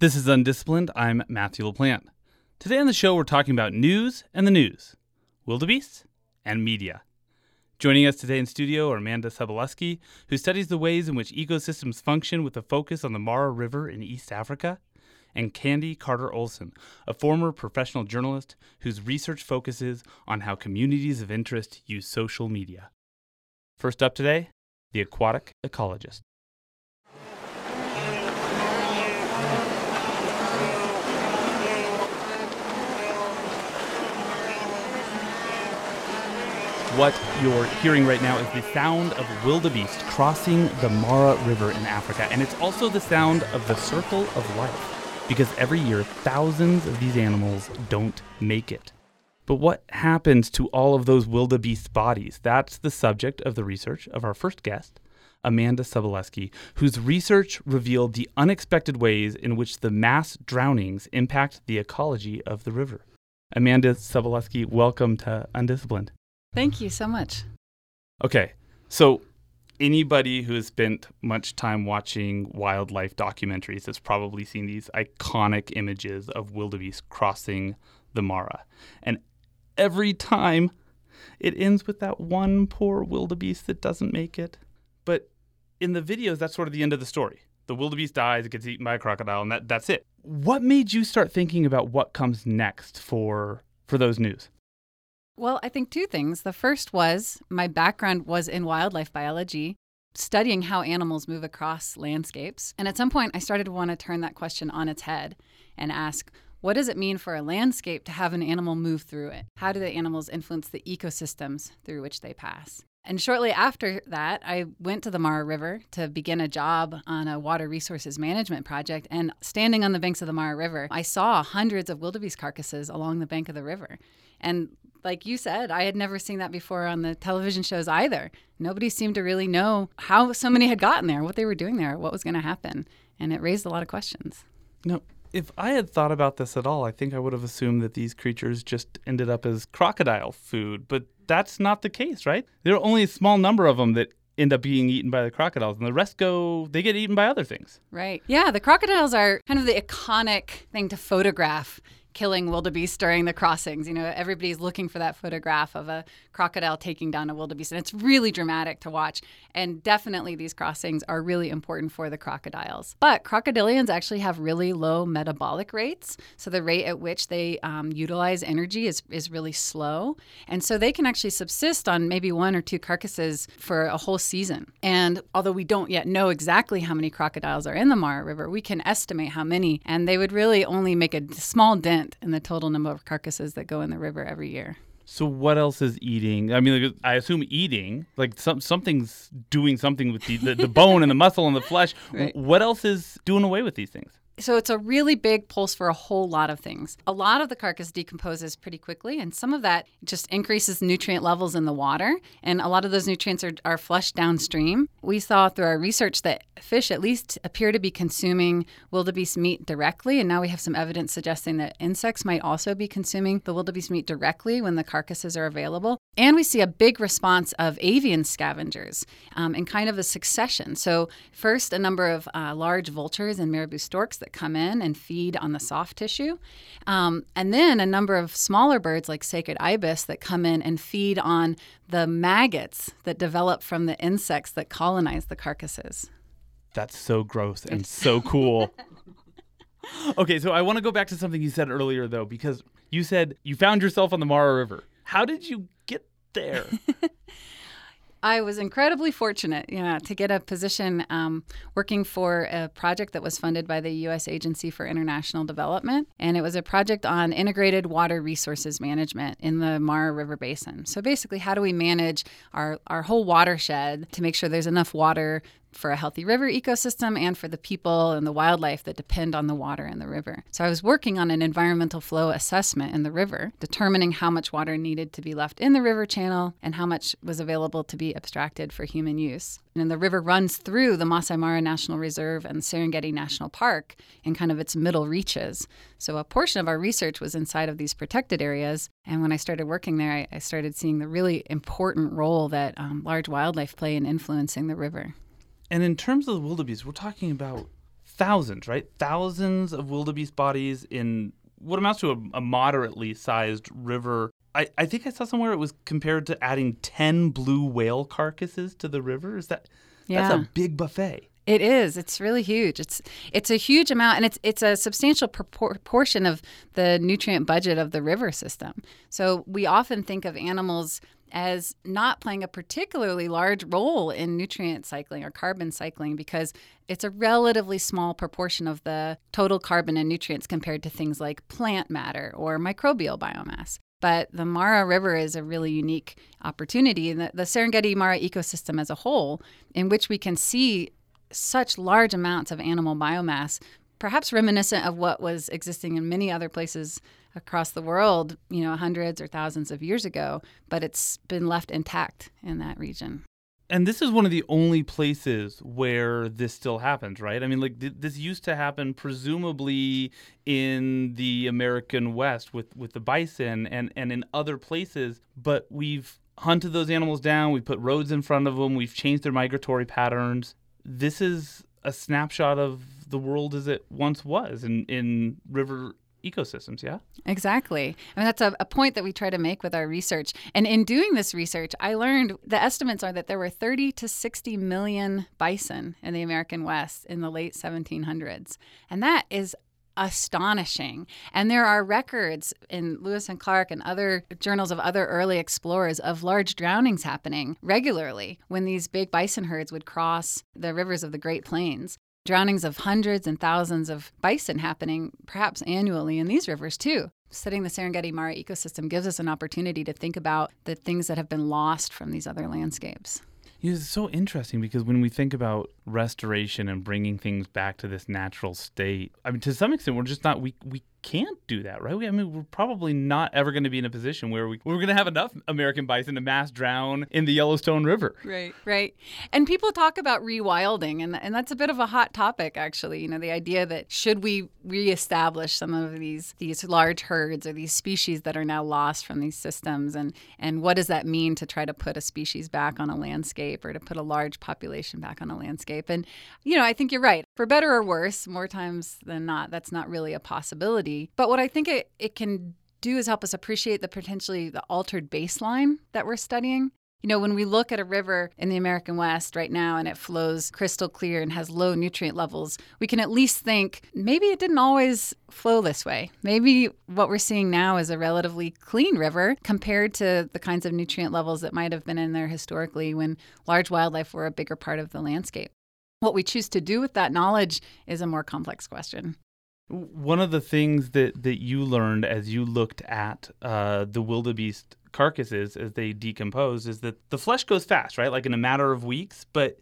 This is Undisciplined. I'm Matthew LaPlante. Today on the show, we're talking about gnus and the news, wildebeests and media. Joining us today in studio are Amanda Subalusky, who studies the ways in which ecosystems function with a focus on the Mara River in East Africa, and Candi Carter Olson, a former professional journalist whose research focuses on how communities of interest use social media. First up today, the aquatic ecologist. What you're hearing right now is the sound of wildebeest crossing the Mara River in Africa, and it's also the sound of the circle of life, because every year thousands of these animals don't make it. But what happens to all of those wildebeest bodies? That's the subject of the research of our first guest, Amanda Subalusky, whose research revealed the unexpected ways in which the mass drownings impact the ecology of the river. Amanda Subalusky, welcome to Undisciplined. Thank you so much. Okay, so anybody who has spent much time watching wildlife documentaries has probably seen these iconic images of wildebeest crossing the Mara. And every time it ends with that one poor wildebeest that doesn't make it. But in the videos, that's sort of the end of the story. The wildebeest dies, it gets eaten by a crocodile, and that, that's it. What made you start thinking about what comes next for for those gnus? Well, I think two things. The first was my background was in wildlife biology, studying how animals move across landscapes. And at some point, I started to want to turn that question on its head and ask, what does it mean for a landscape to have an animal move through it? How do the animals influence the ecosystems through which they pass? And shortly after that, I went to the Mara River to begin a job on a water resources management project. And standing on the banks of the Mara River, I saw hundreds of wildebeest carcasses along the bank of the river. And like you said, I had never seen that before on the television shows either. Nobody seemed to really know how so many had gotten there, what they were doing there, what was going to happen. And it raised a lot of questions. No, if I had thought about this at all, I think I would have assumed that these creatures just ended up as crocodile food, but that's not the case, right? There are only a small number of them that end up being eaten by the crocodiles and the rest go they get eaten by other things. Right. Yeah, the crocodiles are kind of the iconic thing to photograph killing wildebeest during the crossings. You know, everybody's looking for that photograph of a crocodile taking down a wildebeest, and it's really dramatic to watch. And definitely, these crossings are really important for the crocodiles. But crocodilians actually have really low metabolic rates, so the rate at which they um, utilize energy is is really slow, and so they can actually subsist on maybe one or two carcasses for a whole season. And although we don't yet know exactly how many crocodiles are in the Mara River, we can estimate how many, and they would really only make a small dent in the total number of carcasses that go in the river every year. So what else is eating? I mean, like, I assume eating, like some something's doing something with the, the, the bone and the muscle and the flesh. Right. What else is doing away with these things? So it's a really big pulse for a whole lot of things. A lot of the carcass decomposes pretty quickly, and some of that just increases nutrient levels in the water. And a lot of those nutrients are, are flushed downstream. We saw through our research that fish at least appear to be consuming wildebeest meat directly, and now we have some evidence suggesting that insects might also be consuming the wildebeest meat directly when the carcasses are available. And we see a big response of avian scavengers um, in kind of a succession. So, first, a number of uh, large vultures and marabou storks that come in and feed on the soft tissue. Um, and then a number of smaller birds like sacred ibis that come in and feed on the maggots that develop from the insects that colonize the carcasses. That's so gross and so cool. okay, so I want to go back to something you said earlier, though, because you said you found yourself on the Mara River. How did you get there? I was incredibly fortunate, yeah, to get a position um, working for a project that was funded by the U.S. Agency for International Development, and it was a project on integrated water resources management in the Mara River Basin. So basically, how do we manage our our whole watershed to make sure there's enough water for a healthy river ecosystem and for the people and the wildlife that depend on the water in the river. So I was working on an environmental flow assessment in the river, determining how much water needed to be left in the river channel and how much was available to be abstracted for human use. And the river runs through the Masai Mara National Reserve and Serengeti National Park in kind of its middle reaches. So a portion of our research was inside of these protected areas. And when I started working there, I, I started seeing the really important role that um, large wildlife play in influencing the river. And in terms of the wildebeest, we're talking about thousands, right? Thousands of wildebeest bodies in what amounts to a, a moderately sized river. I, I think I saw somewhere it was compared to adding 10 blue whale carcasses to the river. Is that Yeah. that's a big buffet. It is. It's really huge. It's it's a huge amount, and it's it's a substantial proportion of the nutrient budget of the river system. So we often think of animals as not playing a particularly large role in nutrient cycling or carbon cycling because it's a relatively small proportion of the total carbon and nutrients compared to things like plant matter or microbial biomass. But the Mara River is a really unique opportunity in the, the Serengeti Mara ecosystem as a whole, in which we can see such large amounts of animal biomass, perhaps reminiscent of what was existing in many other places across the world, you know, hundreds or thousands of years ago, but it's been left intact in that region. And this is one of the only places where this still happens, right? I mean, like th- this used to happen presumably in the American West with, with the bison and, and in other places, but we've hunted those animals down, we've put roads in front of them, we've changed their migratory patterns. This is a snapshot of the world as it once was in, in river ecosystems, yeah? Exactly. I mean, that's a, a point that we try to make with our research. And in doing this research, I learned the estimates are that there were 30 to 60 million bison in the American West in the late 1700s. And that is astonishing. And there are records in Lewis and Clark and other journals of other early explorers of large drownings happening regularly when these big bison herds would cross the rivers of the Great Plains drownings of hundreds and thousands of bison happening perhaps annually in these rivers too. Studying the Serengeti Mara ecosystem gives us an opportunity to think about the things that have been lost from these other landscapes. It's so interesting because when we think about restoration and bringing things back to this natural state, I mean, to some extent, we're just not we we can't do that, right? We, I mean, we're probably not ever going to be in a position where we, we're going to have enough American bison to mass drown in the Yellowstone River. Right, right. And people talk about rewilding, and, and that's a bit of a hot topic, actually. You know, the idea that should we reestablish some of these these large herds or these species that are now lost from these systems, and and what does that mean to try to put a species back on a landscape or to put a large population back on a landscape? And you know, I think you're right. For better or worse, more times than not, that's not really a possibility. But what I think it, it can do is help us appreciate the potentially the altered baseline that we're studying. You know, when we look at a river in the American West right now and it flows crystal clear and has low nutrient levels, we can at least think maybe it didn't always flow this way. Maybe what we're seeing now is a relatively clean river compared to the kinds of nutrient levels that might have been in there historically when large wildlife were a bigger part of the landscape. What we choose to do with that knowledge is a more complex question. One of the things that, that you learned as you looked at uh, the wildebeest carcasses as they decompose is that the flesh goes fast, right? Like in a matter of weeks, but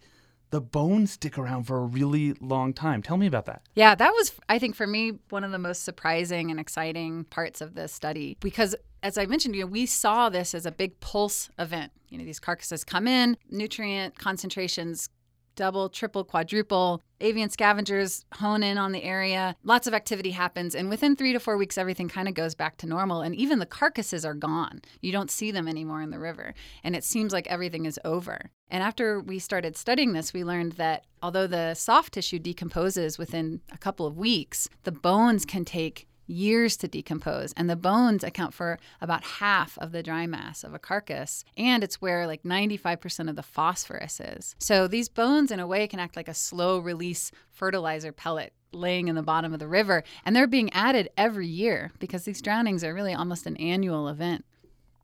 the bones stick around for a really long time. Tell me about that. Yeah, that was, I think, for me, one of the most surprising and exciting parts of this study because. As I mentioned, you know, we saw this as a big pulse event. You know, these carcasses come in, nutrient concentrations double, triple, quadruple. Avian scavengers hone in on the area. Lots of activity happens. And within three to four weeks, everything kind of goes back to normal. And even the carcasses are gone. You don't see them anymore in the river. And it seems like everything is over. And after we started studying this, we learned that although the soft tissue decomposes within a couple of weeks, the bones can take years to decompose and the bones account for about half of the dry mass of a carcass and it's where like 95% of the phosphorus is. So these bones in a way can act like a slow release fertilizer pellet laying in the bottom of the river and they're being added every year because these drownings are really almost an annual event.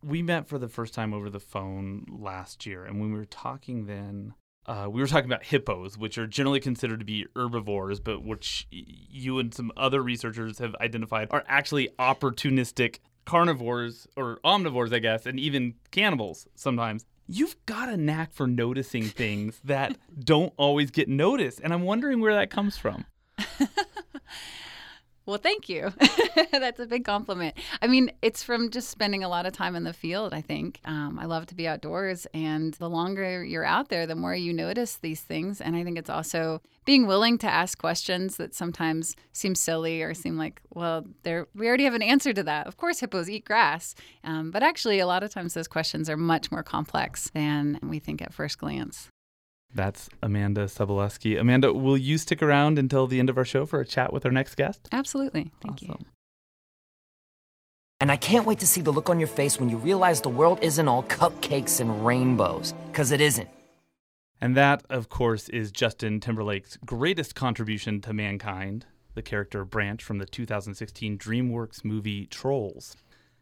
We met for the first time over the phone last year and when we were talking then uh, we were talking about hippos, which are generally considered to be herbivores, but which you and some other researchers have identified are actually opportunistic carnivores or omnivores, I guess, and even cannibals sometimes. You've got a knack for noticing things that don't always get noticed, and I'm wondering where that comes from. Well, thank you. That's a big compliment. I mean, it's from just spending a lot of time in the field, I think. Um, I love to be outdoors, and the longer you're out there, the more you notice these things. And I think it's also being willing to ask questions that sometimes seem silly or seem like, well, there we already have an answer to that. Of course, hippos eat grass. Um, but actually, a lot of times those questions are much more complex than we think at first glance. That's Amanda Subalusky. Amanda, will you stick around until the end of our show for a chat with our next guest? Absolutely. Thank Awesome. you. And I can't wait to see the look on your face when you realize the world isn't all cupcakes and rainbows, because it isn't. And that, of course, is Justin Timberlake's greatest contribution to mankind, the character Branch from the 2016 DreamWorks movie Trolls.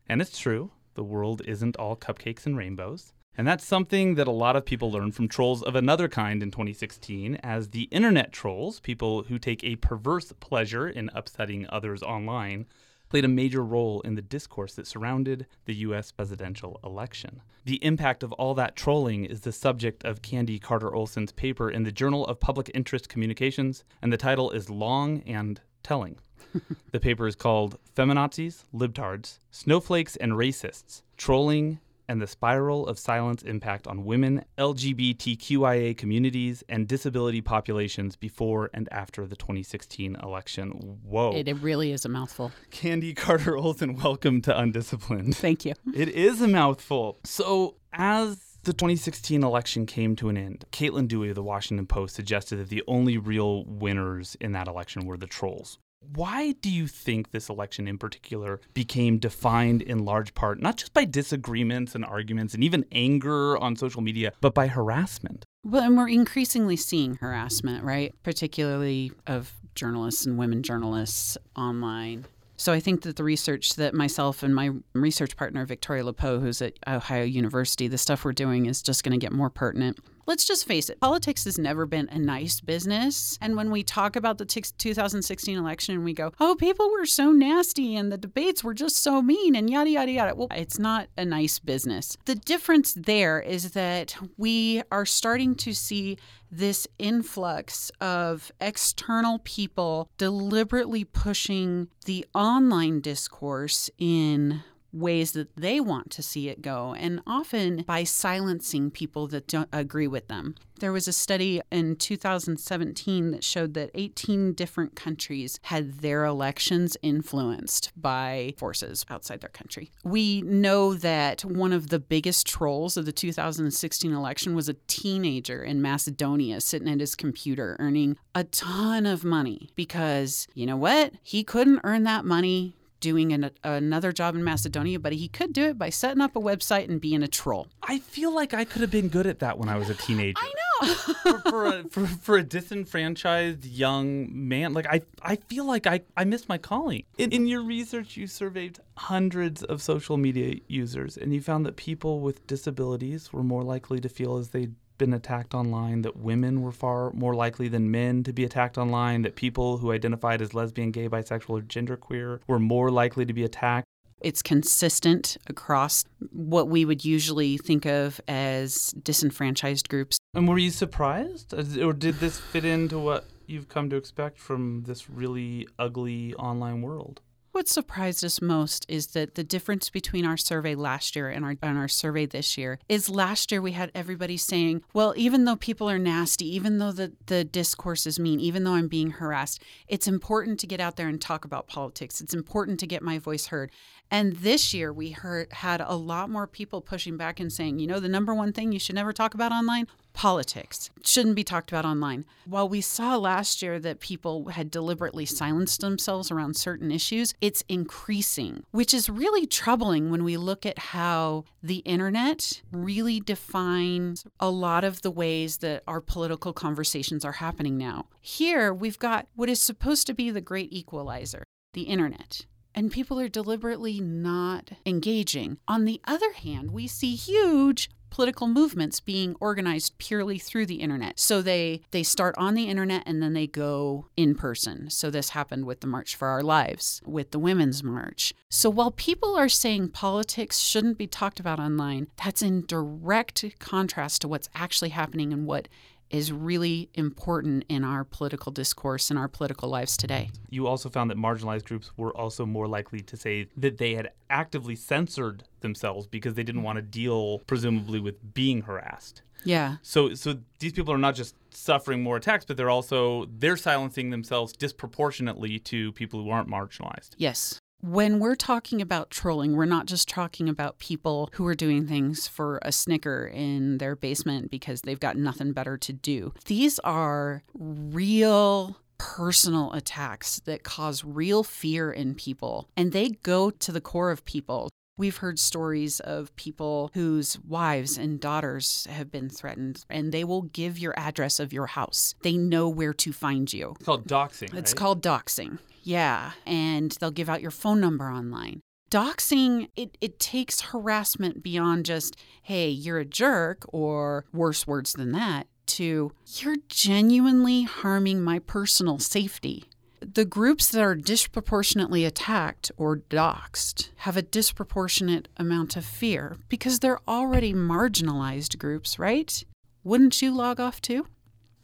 And it's true, the world isn't all cupcakes and rainbows. And that's something that a lot of people learned from trolls of another kind in 2016, as the internet trolls, people who take a perverse pleasure in upsetting others online, played a major role in the discourse that surrounded the US presidential election. The impact of all that trolling is the subject of Candi Carter Olson's paper in the Journal of Public Interest Communications, and the title is long and telling. the paper is called Feminazis, Libtards, Snowflakes, and Racists Trolling and the Spiral of Silence Impact on Women, LGBTQIA Communities, and Disability Populations Before and After the 2016 Election. Whoa. It, it really is a mouthful. Candi Carter Olson, welcome to Undisciplined. Thank you. It is a mouthful. So, as the 2016 election came to an end, Caitlin Dewey of the Washington Post suggested that the only real winners in that election were the trolls. Why do you think this election in particular became defined in large part not just by disagreements and arguments and even anger on social media, but by harassment? Well, and we're increasingly seeing harassment, right? Particularly of journalists and women journalists online. So I think that the research that myself and my research partner Victoria LaPoe, who's at Ohio University, the stuff we're doing is just going to get more pertinent. Let's just face it, politics has never been a nice business. And when we talk about the t- 2016 election and we go, oh, people were so nasty and the debates were just so mean and yada, yada, yada. Well, it's not a nice business. The difference there is that we are starting to see this influx of external people deliberately pushing the online discourse in ways that they want to see it go, and often by silencing people that don't agree with them. There was a study in 2017 that showed that 18 different countries had their elections influenced by forces outside their country. We know that one of the biggest trolls of the 2016 election was a teenager in Macedonia sitting at his computer earning a ton of money because, you know what? He couldn't earn that money doing an, another job in Macedonia, but he could do it by setting up a website and being a troll. I feel like I could have been good at that when I was a teenager. I know. for, for, a, for, for a disenfranchised young man, like I, I feel like I, I missed my calling. In, in your research, you surveyed hundreds of social media users, and you found that people with disabilities were more likely to feel as they'd been attacked online, that women were far more likely than men to be attacked online, that people who identified as lesbian, gay, bisexual, or genderqueer were more likely to be attacked. It's consistent across what we would usually think of as disenfranchised groups. And were you surprised? Or did this fit into what you've come to expect from this really ugly online world? What surprised us most is that the difference between our survey last year and our, and our survey this year is last year we had everybody saying, well, even though people are nasty, even though the, the discourse is mean, even though I'm being harassed, it's important to get out there and talk about politics. It's important to get my voice heard. And this year we heard had a lot more people pushing back and saying, you know, the number one thing you should never talk about online, politics. Shouldn't be talked about online. While we saw last year that people had deliberately silenced themselves around certain issues, it's increasing, which is really troubling when we look at how the internet really defines a lot of the ways that our political conversations are happening now. Here we've got what is supposed to be the great equalizer, the internet and people are deliberately not engaging. On the other hand, we see huge political movements being organized purely through the internet. So they they start on the internet and then they go in person. So this happened with the March for Our Lives, with the Women's March. So while people are saying politics shouldn't be talked about online, that's in direct contrast to what's actually happening and what is really important in our political discourse and our political lives today. You also found that marginalized groups were also more likely to say that they had actively censored themselves because they didn't want to deal, presumably, with being harassed. Yeah. So, so these people are not just suffering more attacks, but they're also they're silencing themselves disproportionately to people who aren't marginalized. Yes. When we're talking about trolling, we're not just talking about people who are doing things for a snicker in their basement because they've got nothing better to do. These are real personal attacks that cause real fear in people and they go to the core of people. We've heard stories of people whose wives and daughters have been threatened, and they will give your address of your house. They know where to find you. It's called doxing. It's right? called doxing. Yeah. And they'll give out your phone number online. Doxing, it, it takes harassment beyond just, hey, you're a jerk, or worse words than that, to you're genuinely harming my personal safety. The groups that are disproportionately attacked or doxed have a disproportionate amount of fear because they're already marginalized groups, right? Wouldn't you log off too?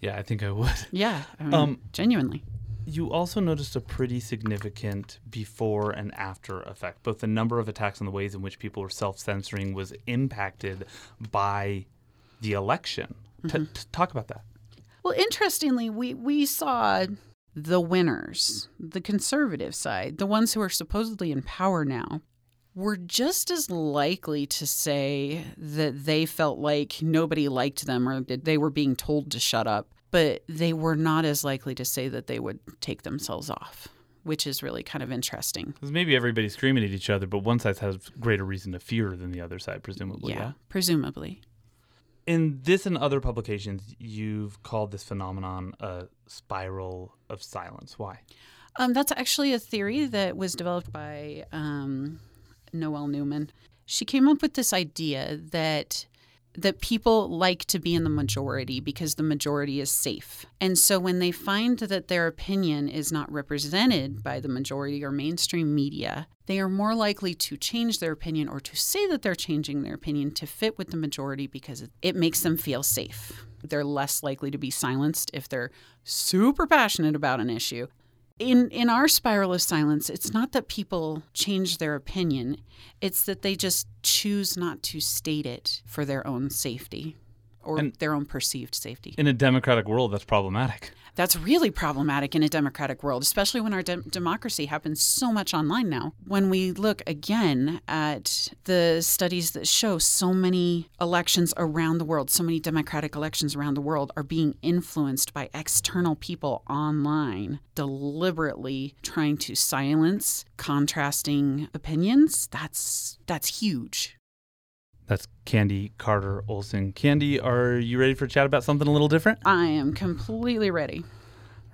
Yeah, I think I would. Yeah, I mean, Um, genuinely. You also noticed a pretty significant before and after effect. Both the number of attacks and the ways in which people were self censoring was impacted by the election. T- t- talk about that. Well, interestingly, we, we saw the winners, the conservative side, the ones who are supposedly in power now, were just as likely to say that they felt like nobody liked them or that they were being told to shut up, but they were not as likely to say that they would take themselves off, which is really kind of interesting. Because maybe everybody's screaming at each other, but one side has greater reason to fear than the other side, presumably. yeah, presumably. In this and other publications, you've called this phenomenon a spiral of silence. Why? Um, that's actually a theory that was developed by um, Noelle-Neumann. She came up with this idea that that people like to be in the majority because the majority is safe. And so when they find that their opinion is not represented by the majority or mainstream media, they are more likely to change their opinion or to say that they're changing their opinion to fit with the majority because it- makes them feel safe. They're less likely to be silenced if they're super passionate about an issue. In in our spiral of silence, it's not that people change their opinion, it's that they just choose not to state it for their own safety or And- their own perceived safety. In a democratic world, that's problematic. That's really problematic in a democratic world, especially when our dem democracy happens so much online now. When we look again at the studies that show so many elections around the world, so many democratic elections around the world are being influenced by external people online, deliberately trying to silence contrasting opinions, that's that's huge. That's Candi Carter Olson. Candi, are you ready for a chat about something a little different? I am completely ready.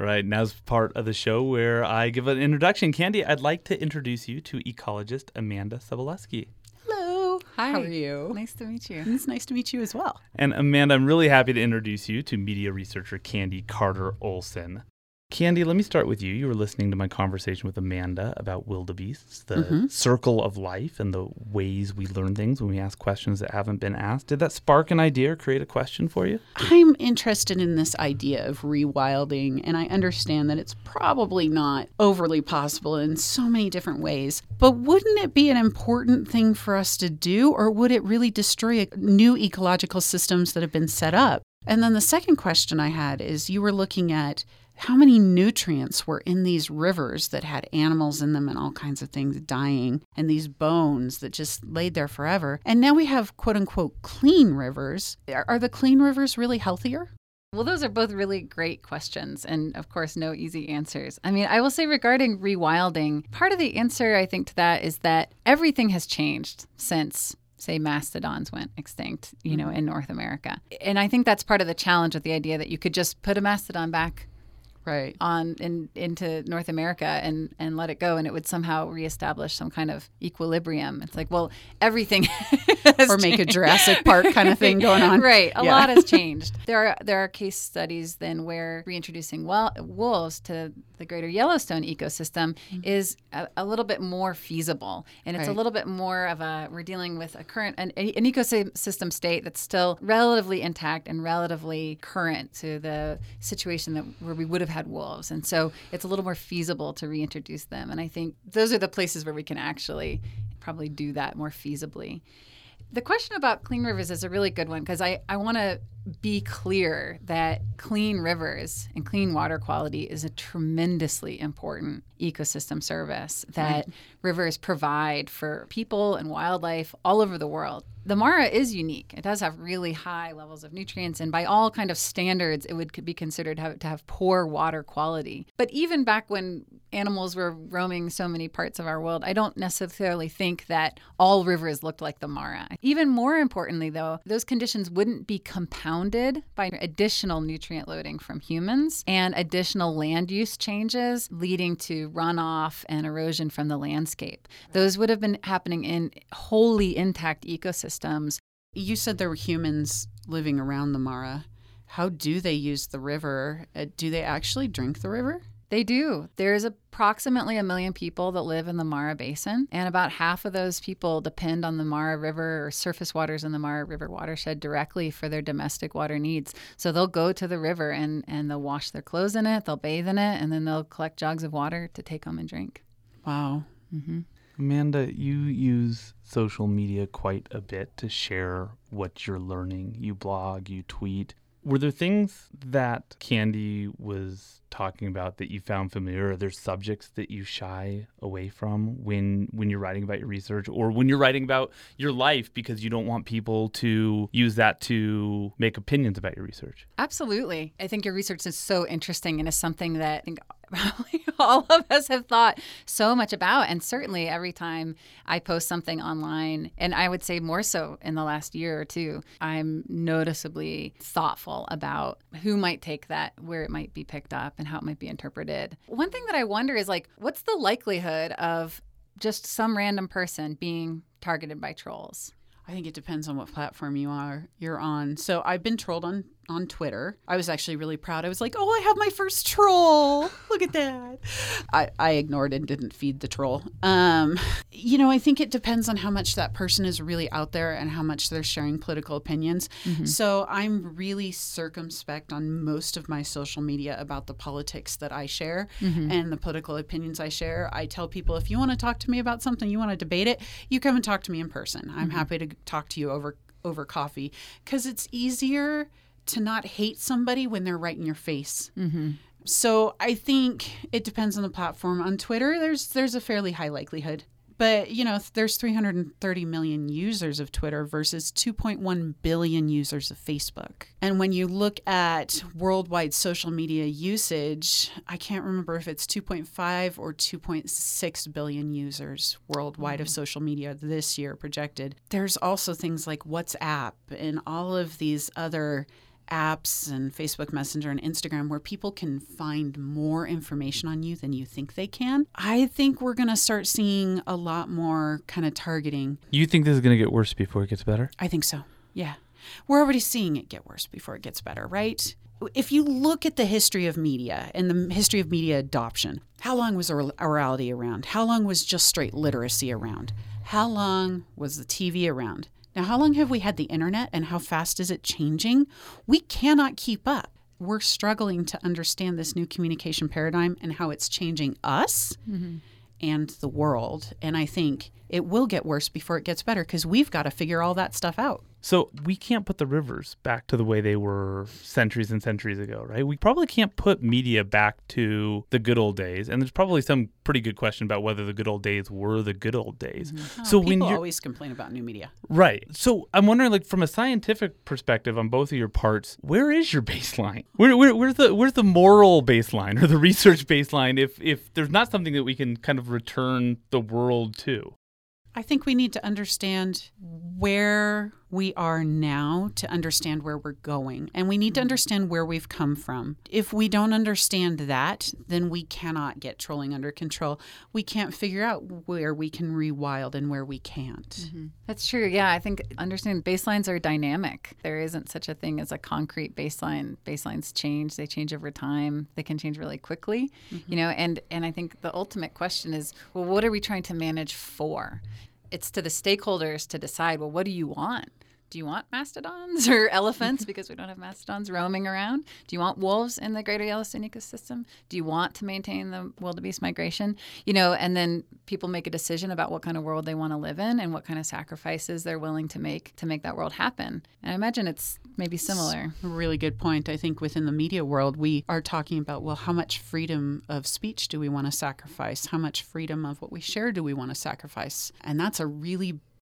All right, now's part of the show where I give an introduction. Candi, I'd like to introduce you to ecologist Amanda Subalusky. Hello. Hi. How are you? Nice to meet you. It's nice to meet you as well. And Amanda, I'm really happy to introduce you to media researcher Candi Carter Olson. Candi, let me start with you. You were listening to my conversation with Amanda about wildebeests, the mm-hmm. circle of life, and the ways we learn things when we ask questions that haven't been asked. Did that spark an idea or create a question for you? I'm interested in this idea of rewilding, and I understand that it's probably not overly possible in so many different ways. But wouldn't it be an important thing for us to do, or would it really destroy new ecological systems that have been set up? And then the second question I had is you were looking at how many nutrients were in these rivers that had animals in them and all kinds of things dying, and these bones that just laid there forever. And now we have quote unquote clean rivers. Are, are the clean rivers really healthier? Well, those are both really great questions, and of course, no easy answers. I mean, I will say regarding rewilding, part of the answer I think to that is that everything has changed since say mastodons went extinct, you know, mm-hmm. in North America. And I think that's part of the challenge with the idea that you could just put a mastodon back Right. on in, into North America and and let it go, and it would somehow reestablish some kind of equilibrium. It's like, well, everything Or make a. Jurassic Park kind of thing going on. right, a Yeah. lot has changed. There are there are case studies then where reintroducing well, wolves to the greater Yellowstone ecosystem mm-hmm. is a, a little bit more feasible, and it's a little bit more of a we're dealing with a current an, an ecosystem state that's still relatively intact and relatively current to the situation that where we would have had wolves, and so it's a little more feasible to reintroduce them. And I think those are the places where we can actually probably do that more feasibly. The question about clean rivers is a really good one because I, I want to be clear that clean rivers and clean water quality is a tremendously important ecosystem service that right. rivers provide for people and wildlife all over the world the Mara is unique. It does have really high levels of nutrients, and by all kind of standards, it would be considered to have poor water quality. But even back when animals were roaming so many parts of our world, I don't necessarily think that all rivers looked like the Mara. Even more importantly, though, those conditions wouldn't be compounded by additional nutrient loading from humans and additional land use changes leading to runoff and erosion from the landscape. Those would have been happening in wholly intact ecosystems. You said there were humans living around the Mara. How do they use the river? Uh, do they actually drink the river? They do. There's approximately a million people that live in the Mara Basin, and about half of those people depend on the Mara River or surface waters in the Mara River watershed directly for their domestic water needs. So they'll go to the river and, and they'll wash their clothes in it, they'll bathe in it, and then they'll collect jugs of water to take home and drink. Wow. Mm-hmm. Amanda, you use social media quite a bit to share what you're learning. You blog, you tweet. Were there things that Candi was talking about that you found familiar? Are there subjects that you shy away from when when you're writing about your research or when you're writing about your life because you don't want people to use that to make opinions about your research? Absolutely. I think your research is so interesting and is something that I think probably all of us have thought so much about. And certainly every time I post something online, and I would say more so in the last year or two, I'm noticeably thoughtful about who might take that, where it might be picked up, and how it might be interpreted. One thing that I wonder is like, what's the likelihood of just some random person being targeted by trolls? I think it depends on what platform you are you're on. So I've been trolled on on Twitter. I was actually really proud. I was like, "Oh, I have my first troll! Look at that!" I, I ignored and didn't feed the troll. Um, you know, I think it depends on how much that person is really out there and how much they're sharing political opinions. Mm-hmm. So I'm really circumspect on most of my social media about the politics that I share mm-hmm. and the political opinions I share. I tell people if you want to talk to me about something, you want to debate it, you come and talk to me in person. I'm mm-hmm. happy to talk to you over over coffee because it's easier to not hate somebody when they're right in your face. Mm-hmm. So I think it depends on the platform. On Twitter, there's there's a fairly high likelihood. But, you know, there's 330 million users of Twitter versus 2.1 billion users of Facebook. And when you look at worldwide social media usage, I can't remember if it's 2.5 or 2.6 billion users worldwide mm-hmm. of social media this year projected. There's also things like WhatsApp and all of these other apps and Facebook Messenger and Instagram where people can find more information on you than you think they can, I think we're going to start seeing a lot more kind of targeting. You think this is going to get worse before it gets better? I think so. Yeah. We're already seeing it get worse before it gets better, right? If you look at the history of media and the history of media adoption, how long was orality around? How long was just straight literacy around? How long was the TV around? Now, how long have we had the internet and how fast is it changing? We cannot keep up. We're struggling to understand this new communication paradigm and how it's changing us mm-hmm. and the world. And I think it will get worse before it gets better because we've got to figure all that stuff out. So we can't put the rivers back to the way they were centuries and centuries ago, right? We probably can't put media back to the good old days. And there's probably some pretty good question about whether the good old days were the good old days. Mm-hmm. Oh, so when you always complain about new media. Right. So I'm wondering like from a scientific perspective on both of your parts, where is your baseline? Where, where, where's the where's the moral baseline or the research baseline if if there's not something that we can kind of return the world to? I think we need to understand where we are now to understand where we're going. And we need to understand where we've come from. If we don't understand that, then we cannot get trolling under control. We can't figure out where we can rewild and where we can't. Mm-hmm. That's true. Yeah, I think understanding baselines are dynamic. There isn't such a thing as a concrete baseline. Baselines change, they change over time. They can change really quickly. Mm-hmm. You know, and and I think the ultimate question is, well, what are we trying to manage for? It's to the stakeholders to decide, well, what do you want? Do you want mastodons or elephants mm-hmm. because we don't have mastodons roaming around? Do you want wolves in the greater Yellowstone ecosystem? Do you want to maintain the wildebeest migration? You know, and then people make a decision about what kind of world they want to live in and what kind of sacrifices they're willing to make to make that world happen. And I imagine it's maybe similar. A really good point. I think within the media world, we are talking about well, how much freedom of speech do we want to sacrifice? How much freedom of what we share do we want to sacrifice? And that's a really